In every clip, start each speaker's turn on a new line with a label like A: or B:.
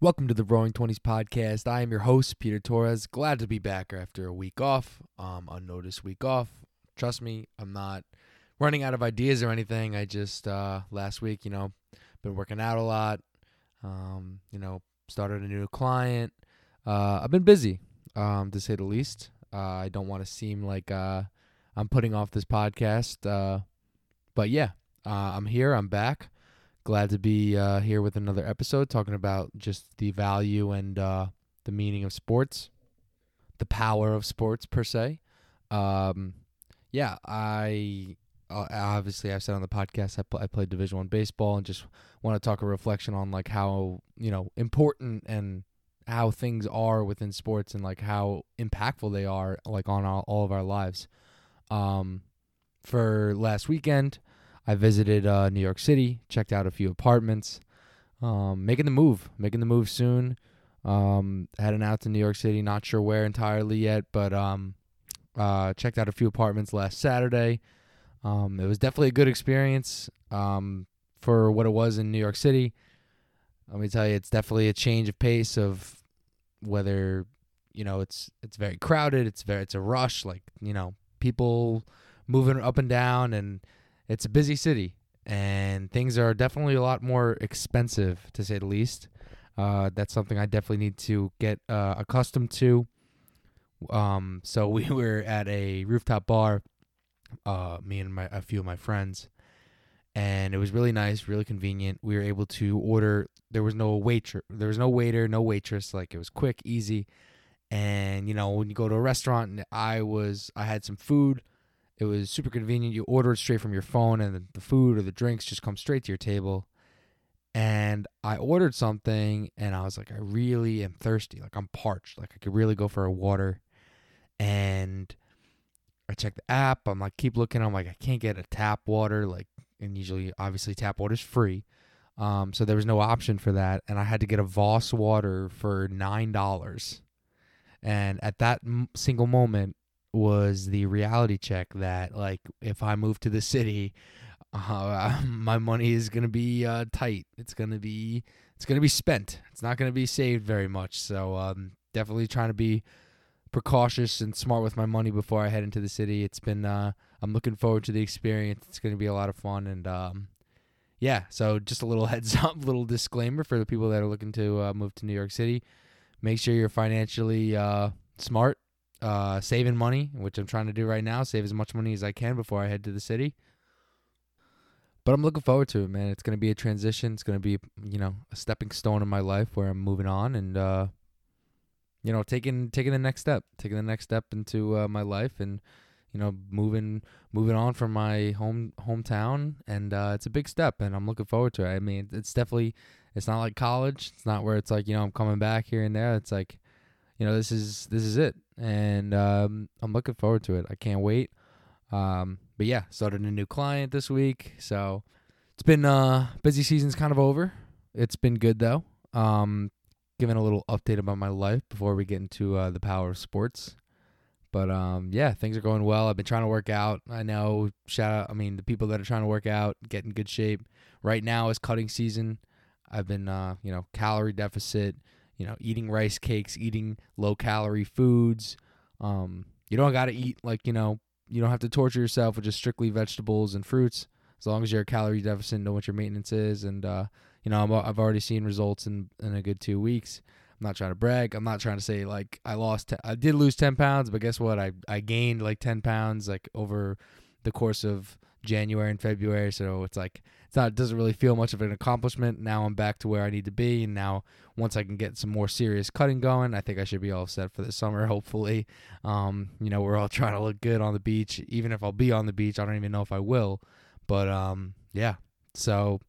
A: Welcome to the Roaring Twenties podcast. I am your host, Peter Torres. Glad to be back after a week off, um, unnoticed week off. Trust me, I'm not running out of ideas or anything. I just uh, last week, you know, been working out a lot. Um, you know, started a new client. Uh, I've been busy, um, to say the least. Uh, I don't want to seem like uh, I'm putting off this podcast, uh, but yeah, uh, I'm here. I'm back glad to be uh, here with another episode talking about just the value and uh, the meaning of sports, the power of sports per se. Um, yeah, I uh, obviously I've said on the podcast I, pl- I played Division One baseball and just want to talk a reflection on like how you know important and how things are within sports and like how impactful they are like on all, all of our lives. Um, for last weekend, I visited uh, New York City, checked out a few apartments, um, making the move, making the move soon. Um, heading out to New York City, not sure where entirely yet, but um, uh, checked out a few apartments last Saturday. Um, it was definitely a good experience um, for what it was in New York City. Let me tell you, it's definitely a change of pace of whether you know it's it's very crowded, it's very it's a rush, like you know people moving up and down and it's a busy city and things are definitely a lot more expensive to say the least. Uh, that's something I definitely need to get uh, accustomed to. Um, so we were at a rooftop bar, uh, me and my a few of my friends, and it was really nice, really convenient. We were able to order. There was no waiter, there was no waiter, no waitress. Like it was quick, easy, and you know when you go to a restaurant, and I was I had some food it was super convenient. You order it straight from your phone, and the food or the drinks just come straight to your table. And I ordered something, and I was like, I really am thirsty. Like I'm parched. Like I could really go for a water. And I check the app. I'm like, keep looking. I'm like, I can't get a tap water. Like, and usually, obviously, tap water is free. Um, so there was no option for that, and I had to get a Voss water for nine dollars. And at that m- single moment, was the reality check that like if I move to the city, uh, my money is gonna be uh, tight. It's gonna be it's gonna be spent. It's not gonna be saved very much. So um, definitely trying to be precautious and smart with my money before I head into the city. It's been uh, I'm looking forward to the experience. It's gonna be a lot of fun and um, yeah. So just a little heads up, little disclaimer for the people that are looking to uh, move to New York City. Make sure you're financially uh, smart uh, saving money, which I'm trying to do right now, save as much money as I can before I head to the city. But I'm looking forward to it, man. It's to be a transition. It's to be, you know, a stepping stone in my life where I'm moving on and, uh, you know, taking taking the next step, taking the next step into uh, my life, and you know, moving moving on from my home hometown, and uh, it's a big step, and I'm looking forward to it. I mean, it's definitely, it's not like college. It's not where it's like you know I'm coming back here and there. It's like, you know, this is this is it and um, I'm looking forward to it. I can't wait. Um, but yeah, started a new client this week, so it's been uh busy season's kind of over. It's been good though. Um, giving a little update about my life before we get into uh, the power of sports. But um, yeah, things are going well. I've been trying to work out. I know. Shout out. I mean, the people that are trying to work out, get in good shape. Right now is cutting season. I've been, uh, you know, calorie deficit you know, eating rice cakes, eating low calorie foods. Um, you don't got to eat like, you know, you don't have to torture yourself with just strictly vegetables and fruits as long as you're a calorie deficit, know what your maintenance is. And, uh, you know, i have already seen results in, in a good two weeks. I'm not trying to brag. I'm not trying to say like I lost, I did lose 10 pounds, but guess what? I, I gained like 10 pounds like over the course of January and February. So it's like it's not it doesn't really feel much of an accomplishment. Now I'm back to where I need to be, and now once I can get some more serious cutting going, I think I should be all set for the summer. Hopefully, um, you know we're all trying to look good on the beach. Even if I'll be on the beach, I don't even know if I will. But um, yeah. So,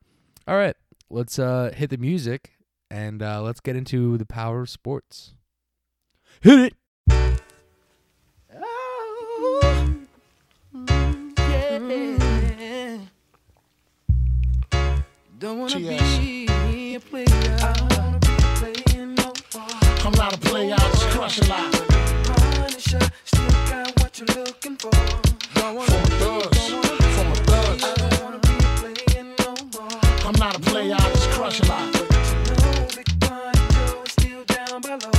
A: all right, let's uh, hit the music and uh, let's get into the power of sports. Hit it.
B: Don't wanna Cheers. be a player. I don't wanna be playing no more. I'm not a player, I just crush a lot. Punisher, still got what you're looking for. Don't wanna From thugs. From thugs. I don't wanna be playing no more. I'm not a player, I just crush a lot. But you know Big still down below.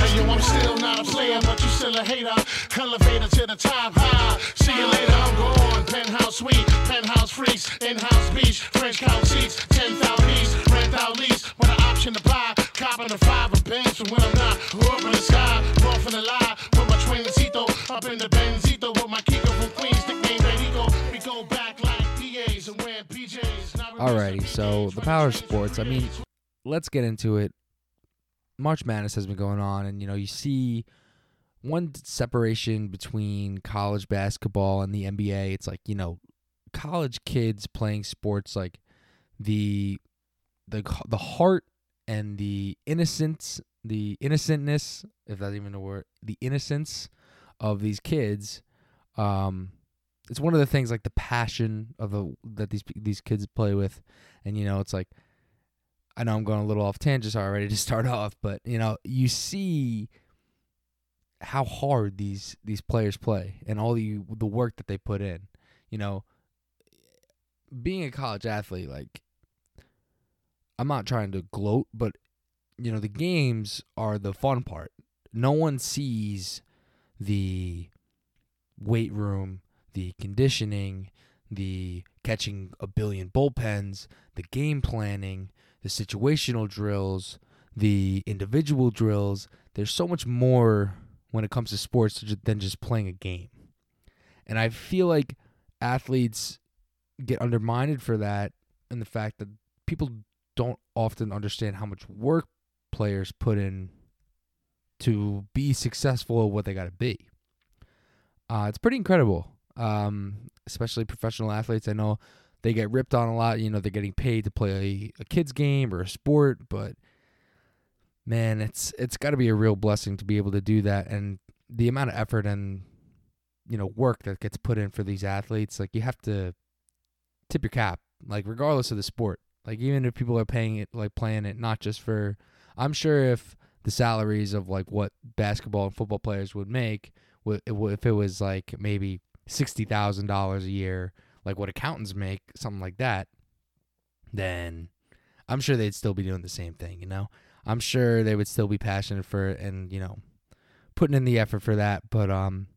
B: Hey, yo, I'm still not a player, but you still a hater. Elevator to the top high. French couch seats, 10,000 piece, rent out lease, with an option to buy. Copping a five of from when I'm not. Up in the sky, born from the lie, with my twincito, up in the Benzito, with my Kiko from Queens, nickname Redico. We go back like PAs and wear PJs.
A: Alrighty, so the power sports. I mean, let's get into it. March Madness has been going on, and you know, you see one separation between college basketball and the NBA. It's like you know, college kids playing sports like the the the heart and the innocence, the innocentness, if that's even a word, the innocence of these kids. Um, it's one of the things like the passion of the that these these kids play with, and you know, it's like I know I'm going a little off tangent already to start off, but you know, you see how hard these these players play and all the the work that they put in. You know, being a college athlete, like I'm not trying to gloat, but you know, the games are the fun part. No one sees the weight room, the conditioning, the catching a billion bullpens, the game planning, the situational drills, the individual drills. There's so much more when it comes to sports than just playing a game. And I feel like athletes get undermined for that and the fact that people don't often understand how much work players put in to be successful at what they got to be. Uh, it's pretty incredible, um, especially professional athletes. I know they get ripped on a lot. You know, they're getting paid to play a, a kid's game or a sport, but man, it's it's got to be a real blessing to be able to do that. And the amount of effort and you know work that gets put in for these athletes, like you have to tip your cap, like regardless of the sport. Like even if people are paying it, like playing it, not just for. I'm sure if the salaries of like what basketball and football players would make, if it was like maybe sixty thousand dollars a year, like what accountants make, something like that, then I'm sure they'd still be doing the same thing. You know, I'm sure they would still be passionate for it and you know putting in the effort for that. But um,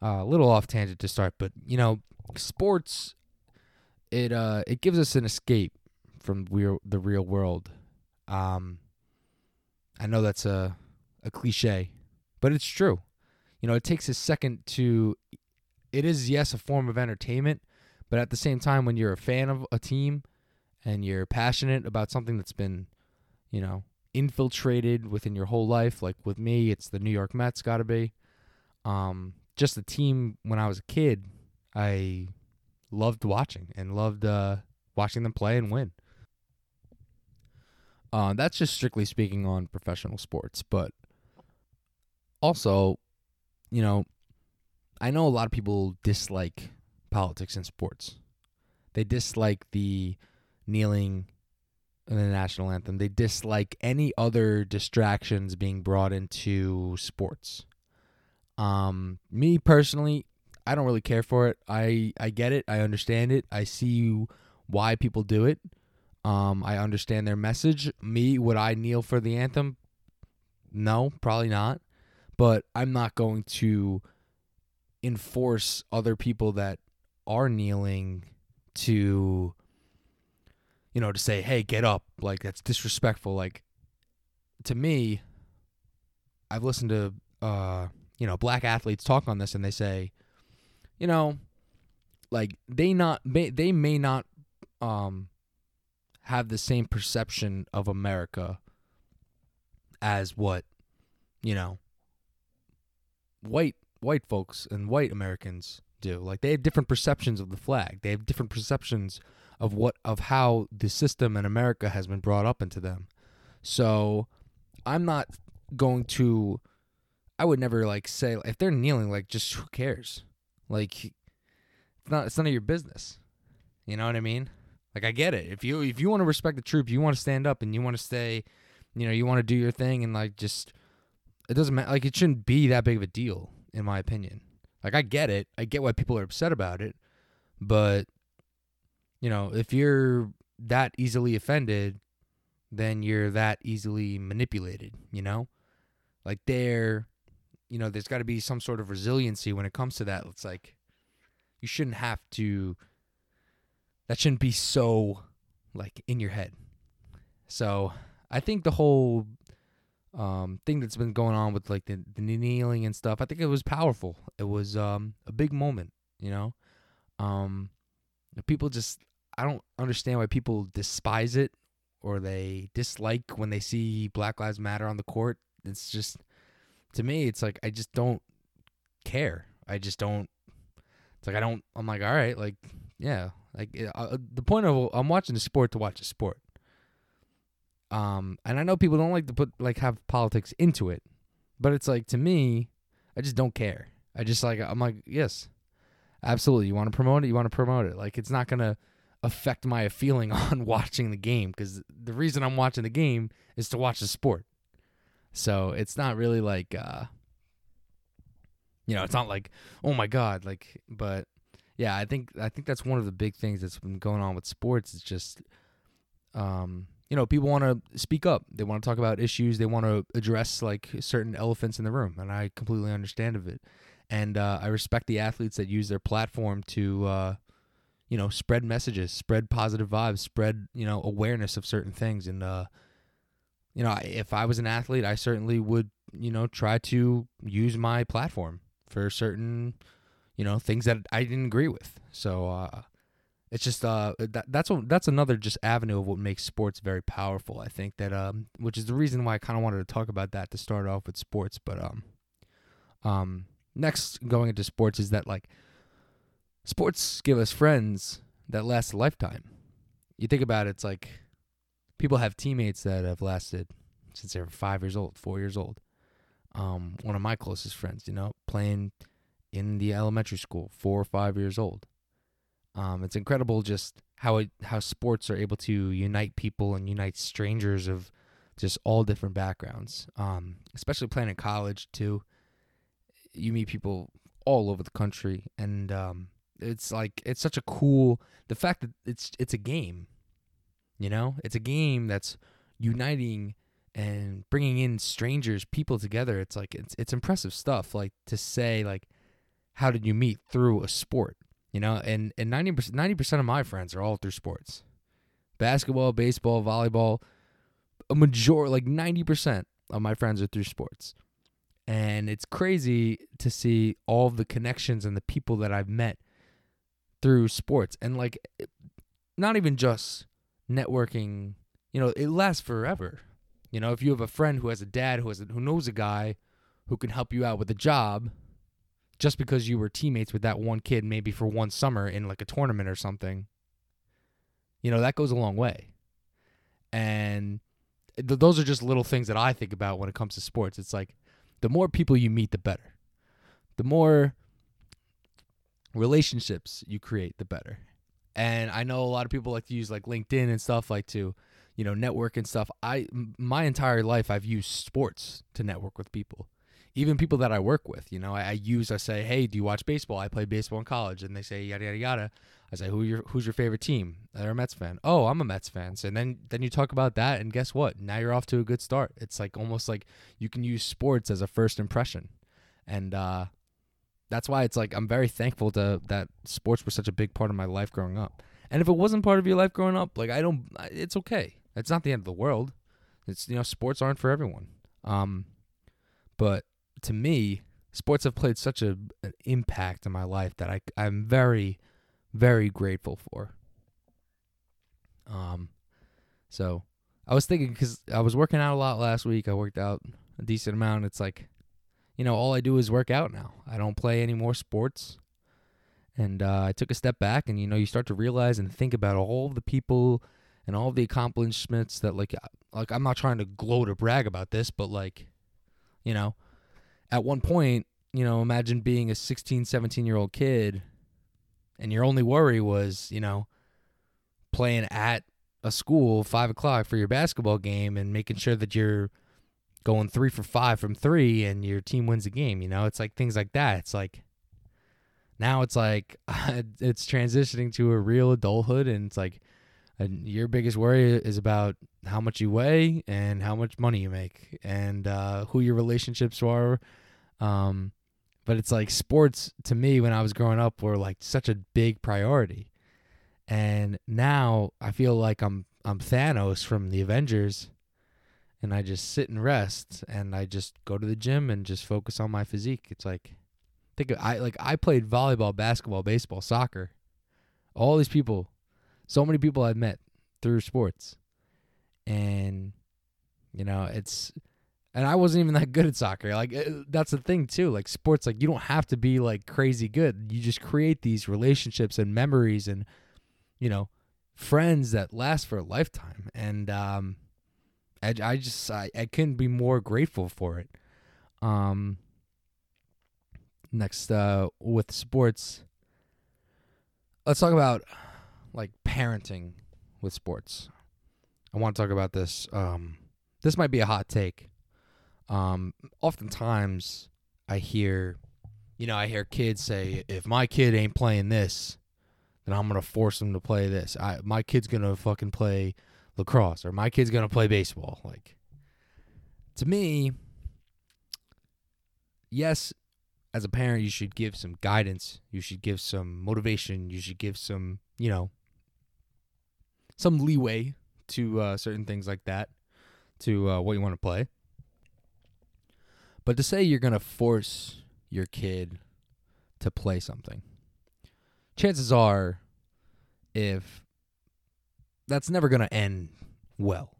A: a little off tangent to start, but you know, sports it uh it gives us an escape from the real world. Um, I know that's a a cliche, but it's true. You know, it takes a second to. It is yes a form of entertainment, but at the same time, when you're a fan of a team and you're passionate about something that's been, you know, infiltrated within your whole life, like with me, it's the New York Mets. Got to be. Um, just the team when I was a kid, I loved watching and loved uh, watching them play and win. Uh, that's just strictly speaking on professional sports, but also, you know, I know a lot of people dislike politics in sports. They dislike the kneeling in the national anthem. They dislike any other distractions being brought into sports. Um, me personally, I don't really care for it. I I get it. I understand it. I see why people do it. Um, I understand their message. Me, would I kneel for the anthem? No, probably not. But I'm not going to enforce other people that are kneeling to you know to say hey get up like that's disrespectful like to me i've listened to uh you know black athletes talk on this and they say you know like they not may, they may not um have the same perception of america as what you know white white folks and white americans do. Like they have different perceptions of the flag. They have different perceptions of what of how the system in america has been brought up into them. So i'm not going to i would never like say if they're kneeling like just who cares like it's not it's none of your business. You know what i mean? Like i get it. If you if you want to respect the troop, you want to stand up and you want to stay you know you want to do your thing and like just it doesn't matter like it shouldn't be that big of a deal in my opinion. Like i get it. I get why people are upset about it. But you know if you're that easily offended then you're that easily manipulated you know? Like they're you know, there's got to be some sort of resiliency when it comes to that. It's like you shouldn't have to. That shouldn't be so like in your head. So I think the whole um, thing that's been going on with like the, the kneeling and stuff, I think it was powerful. It was um, a big moment, you know. Um, people just I don't understand why people despise it or they dislike when they see Black Lives Matter on the court. It's just to me, it's like I just don't care. I just don't. It's like I don't. I'm like, all right, like yeah, like uh, the point of I'm watching the sport to watch a sport. Um, and I know people don't like to put like have politics into it, but it's like to me, I just don't care. I just like I'm like yes, absolutely. You want to promote it, you want to promote it. Like it's not gonna affect my feeling on watching the game because the reason I'm watching the game is to watch the sport. So it's not really like, uh, you know, it's not like, oh my god, like, but yeah, I think I think that's one of the big things that's been going on with sports. It's just, um, you know, people want to speak up. They want to talk about issues. They want to address like certain elephants in the room, and I completely understand of it. And uh, I respect the athletes that use their platform to, uh, you know, spread messages, spread positive vibes, spread you know awareness of certain things, and uh, you know, if I was an athlete, I certainly would, you know, try to use my platform for certain, you know, things that I didn't agree with. So uh, it's just uh, that, that's what that's another just avenue of what makes sports very powerful. I think that um, which is the reason why I kind of wanted to talk about that to start off with sports. But um, um, next going into sports is that like sports give us friends that last a lifetime. You think about it, it's like people have teammates that have lasted since they were five years old, four years old. Um, one of my closest friends, you know, playing in the elementary school, four or five years old. Um, it's incredible just how it, how sports are able to unite people and unite strangers of just all different backgrounds. Um, especially playing in college too. You meet people all over the country, and um, it's like it's such a cool the fact that it's it's a game you know, it's a game that's uniting and bringing in strangers, people together. It's like it's it's impressive stuff. Like to say like, how did you meet through a sport? You know, and and ninety percent ninety percent of my friends are all through sports, basketball, baseball, volleyball. A major like ninety percent of my friends are through sports, and it's crazy to see all the connections and the people that I've met through sports, and like, not even just networking, you know, it lasts forever. You know, if you have a friend who has a dad who has a, who knows a guy who can help you out with a job, just because you were teammates with that one kid, maybe for one summer in like a tournament or something, you know, that goes a long way. And th- those are just little things that I think about when it comes to sports. It's like the more people you meet, the better. The more relationships you create, the better. And I know a lot of people like to use like LinkedIn and stuff like to, you know, network and stuff. I my entire life I've used sports to network with people. Even people that I work with, you know, I, I use I say, "Hey, do you watch baseball? I play baseball in college." And they say yada yada yada. I say, "Who your who's your favorite team?" They're a Mets fan. "Oh, I'm a Mets fan." So then then you talk about that and guess what? Now you're off to a good start. It's like almost like you can use sports as a first impression. And uh that's why it's like I'm very thankful to that sports were such a big part of my life growing up. And if it wasn't part of your life growing up, like I don't, it's okay. It's not the end of the world. It's you know sports aren't for everyone. Um, but to me, sports have played such a, an impact in my life that I I'm very, very grateful for. Um, so I was thinking because I was working out a lot last week. I worked out a decent amount. It's like you know, all I do is work out now. I don't play any more sports. And uh, I took a step back, and you know, you start to realize and think about all the people and all the accomplishments that, like, like I'm not trying to gloat or brag about this, but like, you know, at one point, you know, imagine being a 16, 17 year old kid, and your only worry was, you know, playing at a school five o'clock for your basketball game and making sure that you're going three for five from three and your team wins the game. You know, it's like things like that. It's like now it's like it's transitioning to a real adulthood, and it's like your biggest worry is about how much you weigh and how much money you make and uh, who your relationships are Um, but it's like sports to me when I was growing up were like such a big priority. And now I feel like I'm I'm Thanos from the Avengers and I just sit and rest and I just go to the gym and just focus on my physique. It's like think of, I like I played volleyball, basketball, baseball, soccer. All these people, so many people I've met through sports. And you know, it's and I wasn't even that good at soccer. Like uh, that's the thing too. Like sports like you don't have to be like crazy good. You just create these relationships and memories and you know, friends that last for a lifetime. And um I, I just I, I couldn't be more grateful for it. Um next uh with sports let's talk about like parenting with sports. I want to talk about this um this might be a hot take. Um, oftentimes I hear, you know, I hear kids say, if my kid ain't playing this, then I'm gonna force him to play this. I my kid's gonna fucking play lacrosse or my kid's gonna play baseball. Like, to me, yes, as a parent, you should give some guidance. You should give some motivation. You should give some, you know, some leeway to uh, certain things like that to uh, what you want to play. But to say you're going to force your kid to play something, chances are, if that's never going to end well.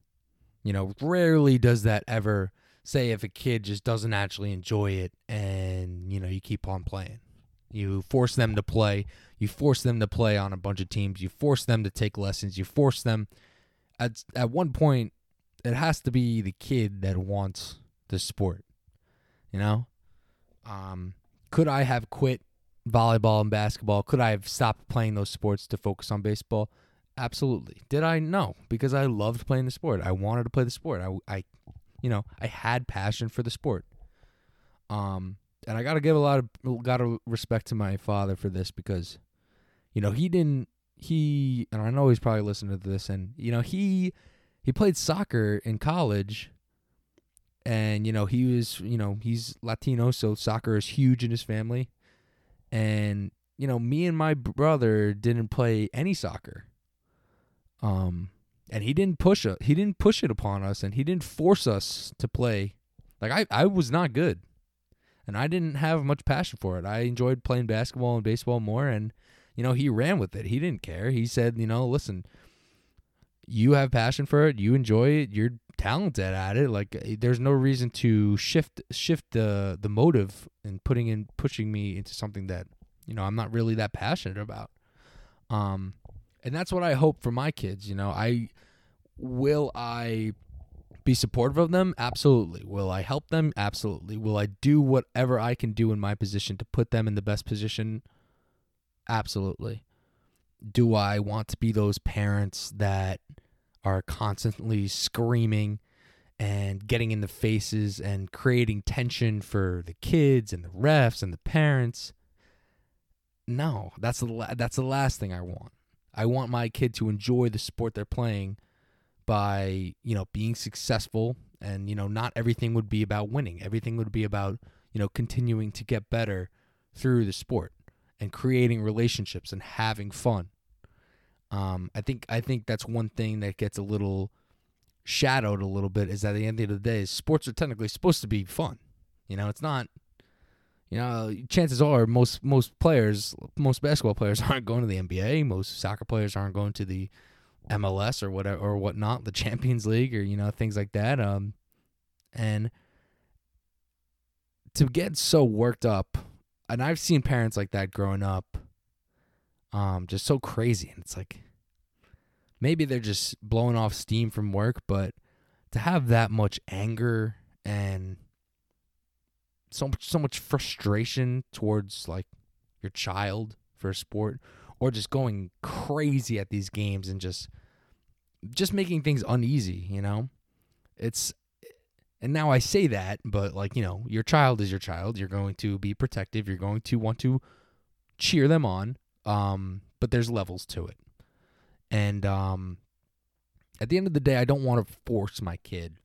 A: You know, rarely does that ever say if a kid just doesn't actually enjoy it and, you know, you keep on playing. You force them to play. You force them to play on a bunch of teams. You force them to take lessons. You force them. At, at one point, it has to be the kid that wants the sport. You know? Um, could I have quit volleyball and basketball? Could I have stopped playing those sports to focus on baseball? Absolutely. Did I? No, because I loved playing the sport. I wanted to play the sport. I, I you know, I had passion for the sport. Um, and I got to give a lot of got to respect to my father for this because, you know, he didn't he and I know he's probably listening to this and you know he he played soccer in college and you know he was you know he's latino so soccer is huge in his family and you know me and my brother didn't play any soccer um and he didn't push it he didn't push it upon us and he didn't force us to play. Like i i was not good and i didn't have much passion for it. I enjoyed playing basketball and baseball more and you know he ran with it. He didn't care. He said you know listen you have passion for it, you enjoy it, you're talented at it. Like eh, there's no reason to shift shift the the motive and putting in pushing me into something that you know I'm not really that passionate about. Um, and that's what I hope for my kids. You know, I will I be supportive of them? Absolutely. Will I help them? Absolutely. Will I do whatever I can do in my position to put them in the best position? Absolutely do I want to be those parents that are constantly screaming and getting in the faces and creating tension for the kids and the refs and the parents? No, that's the la- that's the last thing I want. I want my kid to enjoy the sport they're playing by, you know, being successful and you know, not everything would be about winning. Everything would be about, you know, continuing to get better through the sport and creating relationships and having fun. Um, I think I think that's one thing that gets a little shadowed a little bit is that at the end of the day, sports are technically supposed to be fun. You know, it's not. You know, chances are most most players, most basketball players aren't going to the NBA. Most soccer players aren't going to the MLS or whatever or whatnot, the Champions League or you know things like that. Um, and to get so worked up and I've seen parents like that growing up, um, just so crazy. And it's like maybe they're just blowing off steam from work, but to have that much anger and so much so much frustration towards like your child for a sport or just going crazy at these games and just just making things uneasy, you know? It's and now I say that, but like, you know, your child is your child. You're going to be protective. You're going to want to cheer them on. Um, but there's levels to it. And um, at the end of the day, I don't want to force my kid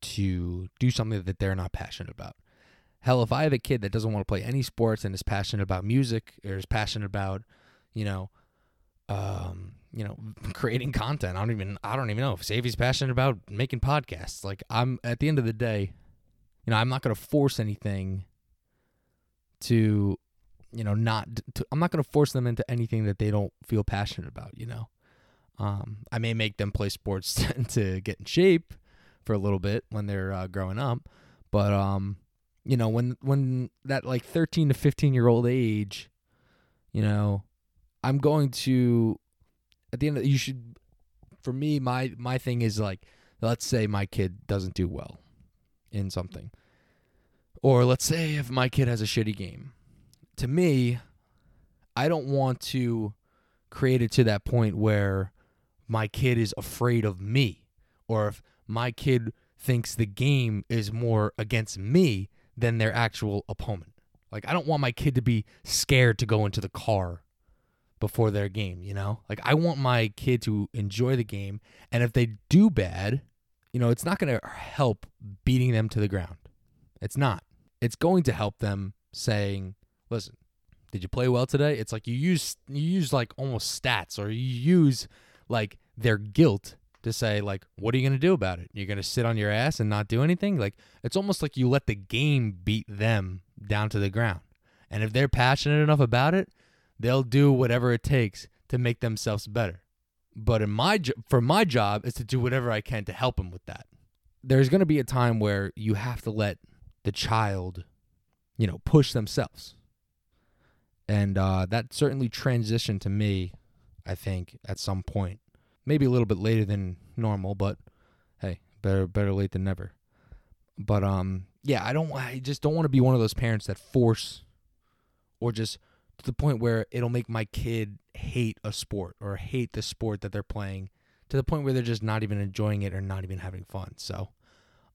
A: to do something that they're not passionate about. Hell, if I have a kid that doesn't want to play any sports and is passionate about music or is passionate about, you know, um, you know, creating content. I don't even I don't even know if Savvy's passionate about making podcasts. Like I'm at the end of the day, you know, I'm not going to force anything to you know, not to, I'm not going to force them into anything that they don't feel passionate about, you know. Um, I may make them play sports to, get in shape for a little bit when they're uh, growing up, but um, you know, when when that like 13 to 15 year old age, you know, I'm going to at the end of you should for me my my thing is like let's say my kid doesn't do well in something. Or let's say if my kid has a shitty game. To me, I don't want to create it to that point where my kid is afraid of me or if my kid thinks the game is more against me than their actual opponent. Like I don't want my kid to be scared to go into the car before their game, you know? Like I want my kid to enjoy the game and if they do bad, you know, it's not going to help beating them to the ground. It's not. It's going to help them saying, "Listen, did you play well today?" It's like you use you use like almost stats or you use like their guilt to say like what are you going to do about it? You're going to sit on your ass and not do anything? Like it's almost like you let the game beat them down to the ground. And if they're passionate enough about it, they'll do whatever it takes to make themselves better. But in my jo- for my job is to do whatever I can to help them with that. There's going to be a time where you have to let the child, you know, push themselves. And uh, that certainly transitioned to me, I think, at some point. Maybe a little bit later than normal, but hey, better better late than never. But um, yeah, I don't. I just don't want to be one of those parents that force, or just to the point where it'll make my kid hate a sport or hate the sport that they're playing, to the point where they're just not even enjoying it or not even having fun. So,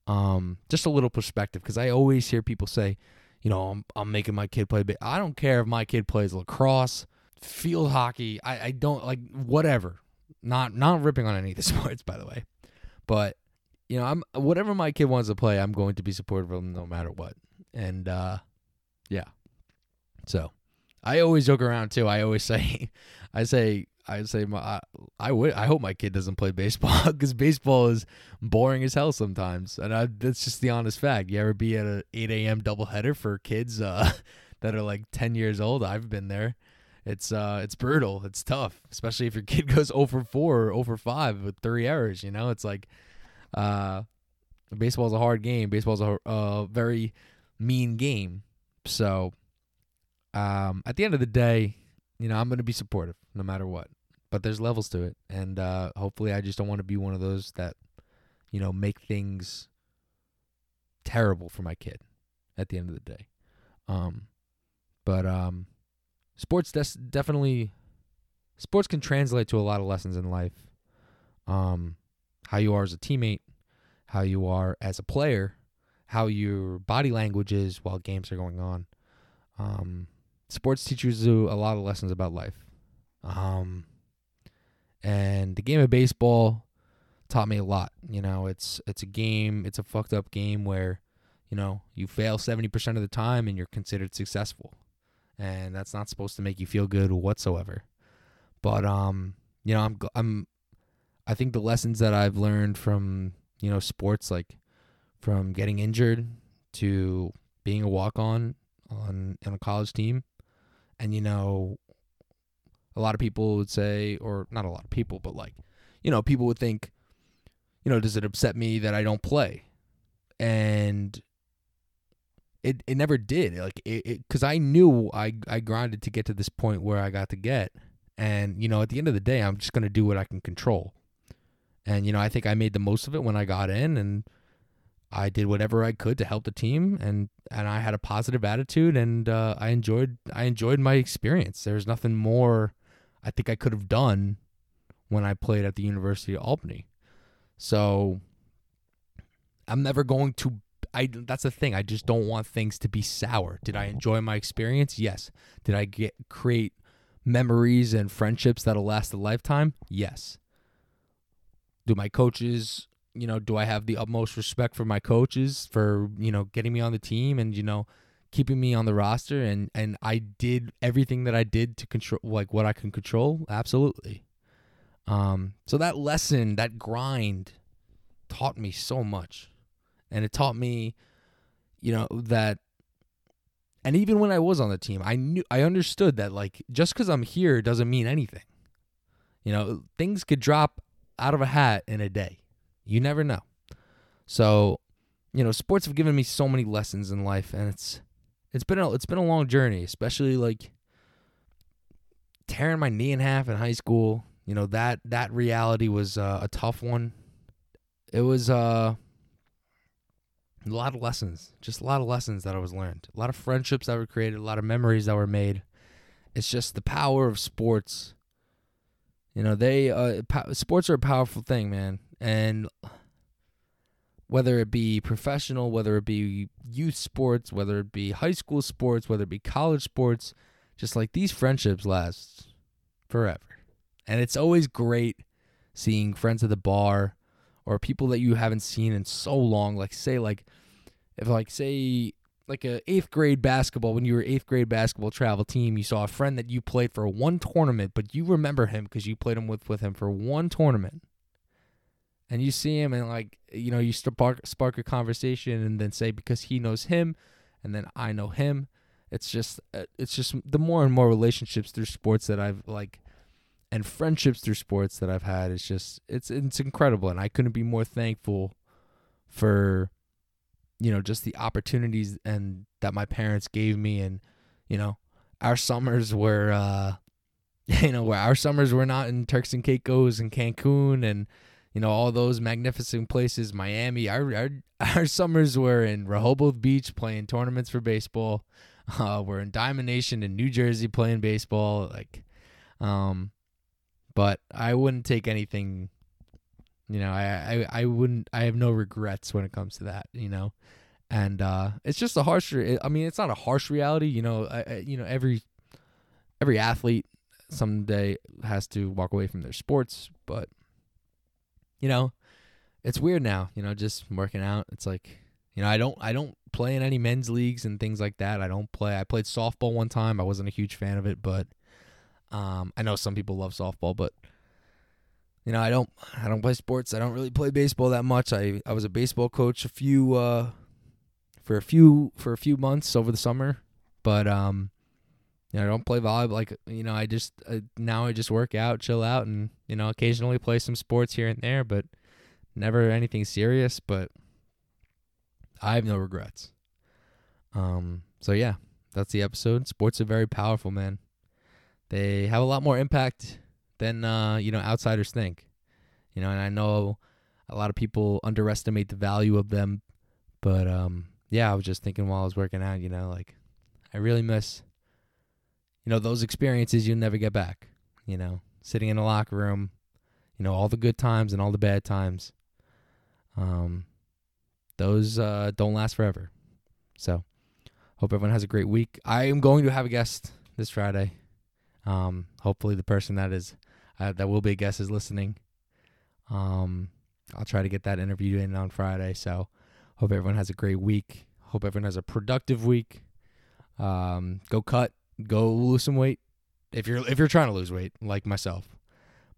A: um, just a little perspective because I always hear people say, you know, I'm, I'm making my kid play. But I don't care if my kid plays lacrosse, field hockey. I, I don't like whatever. Not not ripping on any of the sports, by the way, but you know, I'm whatever my kid wants to play, I'm going to be supportive of them no matter what. And uh, yeah, so I always joke around too. I always say, I say, I say, my, I, I would, I hope my kid doesn't play baseball because baseball is boring as hell sometimes, and I, that's just the honest fact. You ever be at a 8 a.m. doubleheader for kids uh, that are like 10 years old? I've been there. It's uh, it's brutal. It's tough, especially if your kid goes over 4 or over 5 with three errors. You know, it's like, uh, baseball's a hard game. Baseball's a very mean game. So um, at the end of the day, you know, I'm to be supportive no matter what. But there's levels to it, and uh, hopefully, I just don't want to be one of those that, you know, make things terrible for my kid. At the end of the day, um, but um, sports des- definitely, sports can translate to a lot of lessons in life. Um, how you are as a teammate, how you are as a player, how your body language is while games are going on. Um, sports teaches you a lot of lessons about life. Um, and the game of baseball taught me a lot. You know, it's it's a game, it's a fucked up game where, you know, you fail 70% of the time and you're considered successful. And that's not supposed to make you feel good whatsoever. But um, you know, I'm I'm I think the lessons that I've learned from, you know, sports like from getting injured to being a walk-on on on a college team and you know a lot of people would say or not a lot of people but like you know people would think you know does it upset me that I don't play and it it never did like it cuz I knew I I grinded to get to this point where I got to get and you know at the end of the day I'm just going to do what I can control and you know I think I made the most of it when I got in and I did whatever I could to help the team, and and I had a positive attitude, and uh, I enjoyed I enjoyed my experience. There's nothing more I think I could have done when I played at the University of Albany. So I'm never going to. I that's the thing. I just don't want things to be sour. Did I enjoy my experience? Yes. Did I get create memories and friendships that'll last a lifetime? Yes. Do my coaches you know, do I have the utmost respect for my coaches for, you know, getting me on the team and, you know, keeping me on the roster and and I did everything that I did to control like what I can control? Absolutely. Um so that lesson, that grind taught me so much. And it taught me you know that and even when I was on the team, I knew I understood that like just cuz I'm here doesn't mean anything. You know, things could drop out of a hat in a day. You never know. So, you know, sports have given me so many lessons in life and it's it's been a it's been a long journey, especially like tearing my knee in half in high school. You know, that that reality was uh, a tough one. It was uh a lot of lessons, just a lot of lessons that I was learned. A lot of friendships that were created, a lot of memories that were made. It's just the power of sports you know, they uh, po- sports are a powerful thing, man, and whether it be professional, whether it be youth sports, whether it be high school sports, whether it be college sports, just like these friendships last forever. And it's always great seeing friends at the bar or people that you haven't seen in so long. Like say like if like say like a eighth grade basketball when you were eighth grade basketball travel team you saw a friend that you played for one tournament but you remember him because you played him with with him for one tournament and you see him and like you know you spark spark a conversation and then say because he knows him and then I know him it's just uh, it's just the more and more relationships through sports that I've like and friendships through sports that I've had it's just it's it's incredible and I couldn't be more thankful for you know just the opportunities and that my parents gave me and you know our summers were uh you know where our summers were not in Turks and Caicos and Cancun and you know all those magnificent places Miami our our, our summers were in Rehoboth Beach playing tournaments for baseball uh we're in Diamond Nation in New Jersey playing baseball like um but I wouldn't take anything you know, I, I I wouldn't I have no regrets when it comes to that, you know. And uh it's just a harsh I mean, it's not a harsh reality, you know, I, I, you know, every every athlete someday has to walk away from their sports, but you know, it's weird now, you know, just working out. It's like, you know, I don't I don't play in any men's leagues and things like that. I don't play. I played softball one time. I wasn't a huge fan of it, but um I know some people love softball, but you know, I don't I don't play sports. I don't really play baseball that much. I I was a baseball coach a few uh for a few for a few months over the summer, but um you know, I don't play volleyball like you know, I just now I just work out, chill out and you know, occasionally play some sports here and there, but never anything serious, but I have no regrets. Um so yeah, that's the episode. Sports are very powerful, man. They have a lot more impact than uh, you know outsiders think. You know, and I know a lot of people underestimate the value of them, but um, yeah, I was just thinking while I was working out, you know, like I really miss, you know, those experiences you'll never get back. You know, sitting in a locker room, you know, all the good times and all the bad times. Um, those uh, don't last forever. So, hope everyone has a great week. I am going to have a guest this Friday. Um, hopefully, the person that is uh, that will be a guest is listening. Um, I'll try to get that interview in on Friday. So, hope everyone has a great week. Hope everyone has a productive week. Um, go cut, go lose some weight if you're if you're trying to lose weight like myself.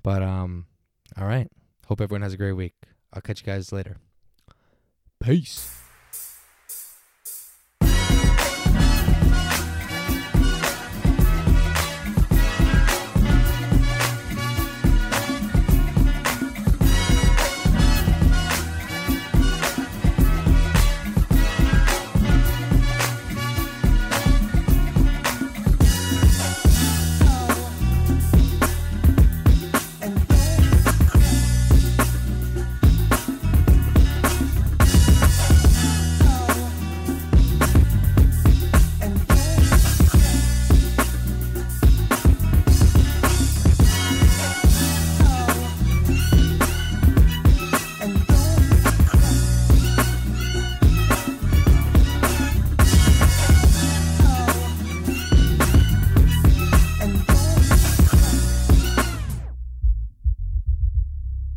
A: But um, all right. Hope everyone has a great week. I'll catch you guys later. Peace.